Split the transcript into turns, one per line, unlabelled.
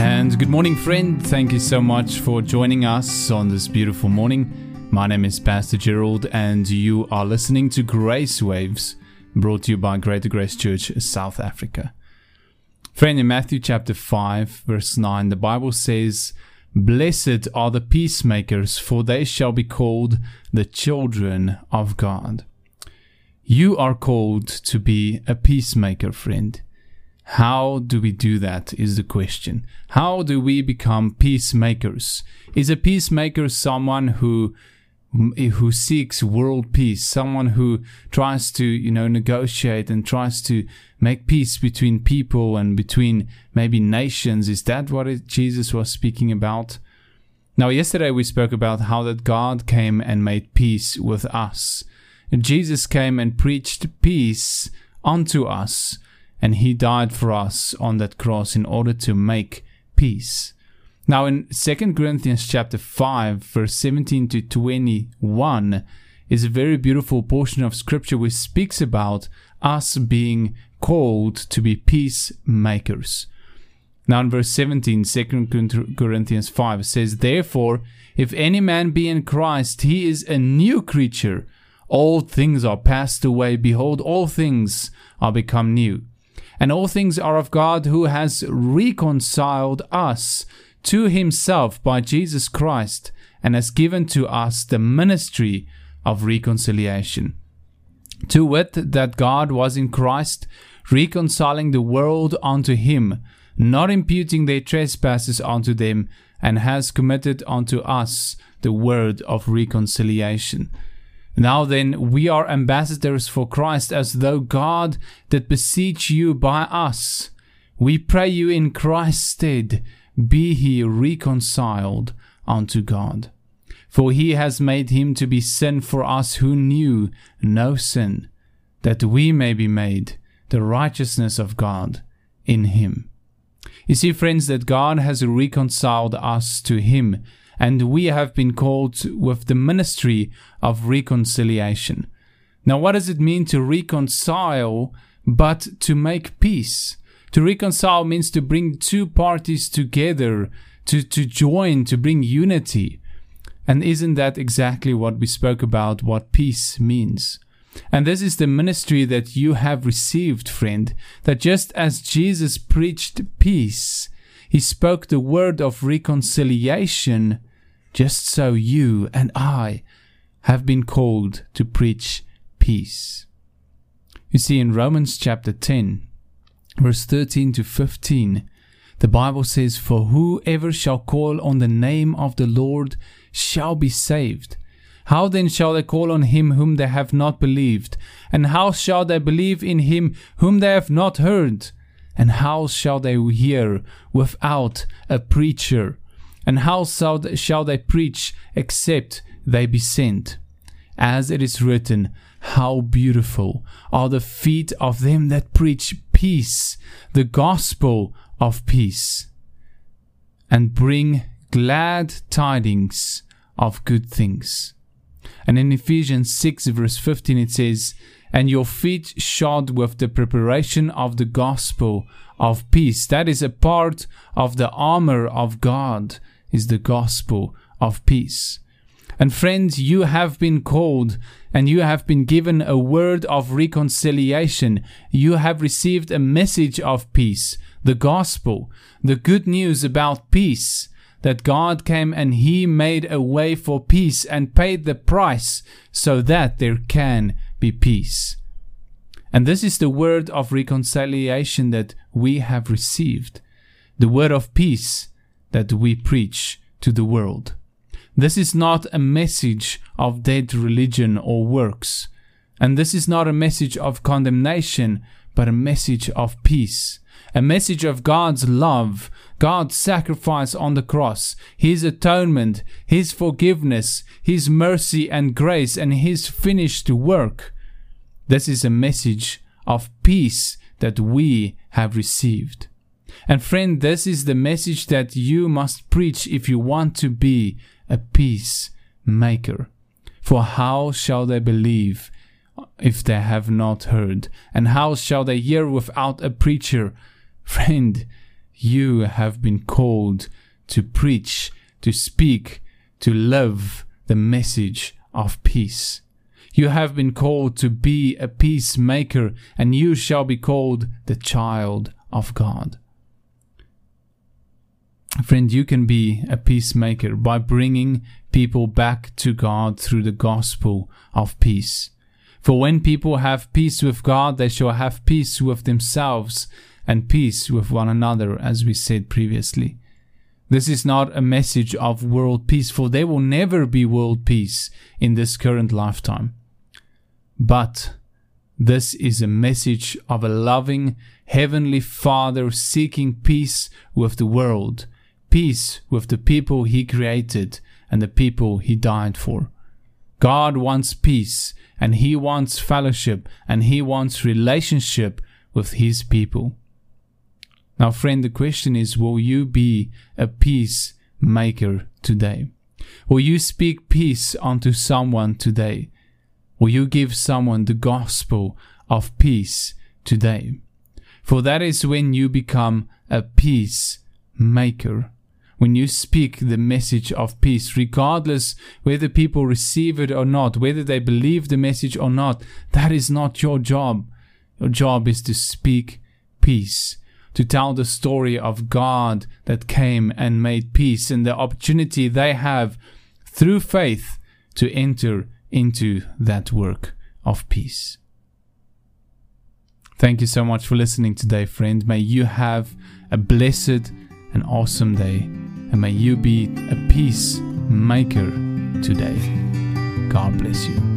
And good morning, friend. Thank you so much for joining us on this beautiful morning. My name is Pastor Gerald, and you are listening to Grace Waves, brought to you by Greater Grace Church, South Africa. Friend, in Matthew chapter 5, verse 9, the Bible says, Blessed are the peacemakers, for they shall be called the children of God. You are called to be a peacemaker, friend. How do we do that is the question. How do we become peacemakers? Is a peacemaker someone who who seeks world peace, someone who tries to, you know, negotiate and tries to make peace between people and between maybe nations. Is that what it, Jesus was speaking about? Now, yesterday we spoke about how that God came and made peace with us. Jesus came and preached peace unto us and he died for us on that cross in order to make peace. Now in 2 Corinthians chapter 5 verse 17 to 21 is a very beautiful portion of scripture which speaks about us being called to be peacemakers. Now in verse 17, 2 Corinthians 5 says, Therefore, if any man be in Christ, he is a new creature. All things are passed away. Behold, all things are become new. And all things are of God who has reconciled us to himself by Jesus Christ and has given to us the ministry of reconciliation. To wit, that God was in Christ, reconciling the world unto him, not imputing their trespasses unto them, and has committed unto us the word of reconciliation. Now then, we are ambassadors for Christ, as though God did beseech you by us. We pray you in Christ's stead, be he reconciled unto God. For he has made him to be sin for us who knew no sin, that we may be made the righteousness of God in him. You see, friends, that God has reconciled us to him and we have been called with the ministry of reconciliation. Now, what does it mean to reconcile but to make peace? To reconcile means to bring two parties together, to, to join, to bring unity. And isn't that exactly what we spoke about, what peace means? And this is the ministry that you have received, friend, that just as Jesus preached peace, he spoke the word of reconciliation just so you and I have been called to preach peace. You see, in Romans chapter 10, verse 13 to 15, the Bible says, For whoever shall call on the name of the Lord shall be saved. How then shall they call on him whom they have not believed? And how shall they believe in him whom they have not heard? And how shall they hear without a preacher? And how shall they preach except they be sent? As it is written, How beautiful are the feet of them that preach peace, the gospel of peace, and bring glad tidings of good things. And in Ephesians 6, verse 15, it says, And your feet shod with the preparation of the gospel of peace. That is a part of the armor of God is the gospel of peace. And friends, you have been called and you have been given a word of reconciliation. You have received a message of peace, the gospel, the good news about peace, that God came and He made a way for peace and paid the price so that there can be peace. And this is the word of reconciliation that we have received, the word of peace that we preach to the world. This is not a message of dead religion or works, and this is not a message of condemnation, but a message of peace, a message of God's love, God's sacrifice on the cross, His atonement, His forgiveness, His mercy and grace, and His finished work. This is a message of peace that we have received. And friend, this is the message that you must preach if you want to be a peacemaker. For how shall they believe if they have not heard? And how shall they hear without a preacher? Friend, you have been called to preach, to speak, to live the message of peace. You have been called to be a peacemaker, and you shall be called the child of God. Friend, you can be a peacemaker by bringing people back to God through the gospel of peace. For when people have peace with God, they shall have peace with themselves and peace with one another, as we said previously. This is not a message of world peace, for there will never be world peace in this current lifetime. But this is a message of a loving Heavenly Father seeking peace with the world, peace with the people He created and the people He died for. God wants peace and He wants fellowship and He wants relationship with His people. Now, friend, the question is will you be a peacemaker today? Will you speak peace unto someone today? Will you give someone the gospel of peace today? For that is when you become a peacemaker. When you speak the message of peace, regardless whether people receive it or not, whether they believe the message or not, that is not your job. Your job is to speak peace to tell the story of God that came and made peace and the opportunity they have through faith to enter into that work of peace. Thank you so much for listening today, friend. May you have a blessed and awesome day, and may you be a peacemaker today. God bless you.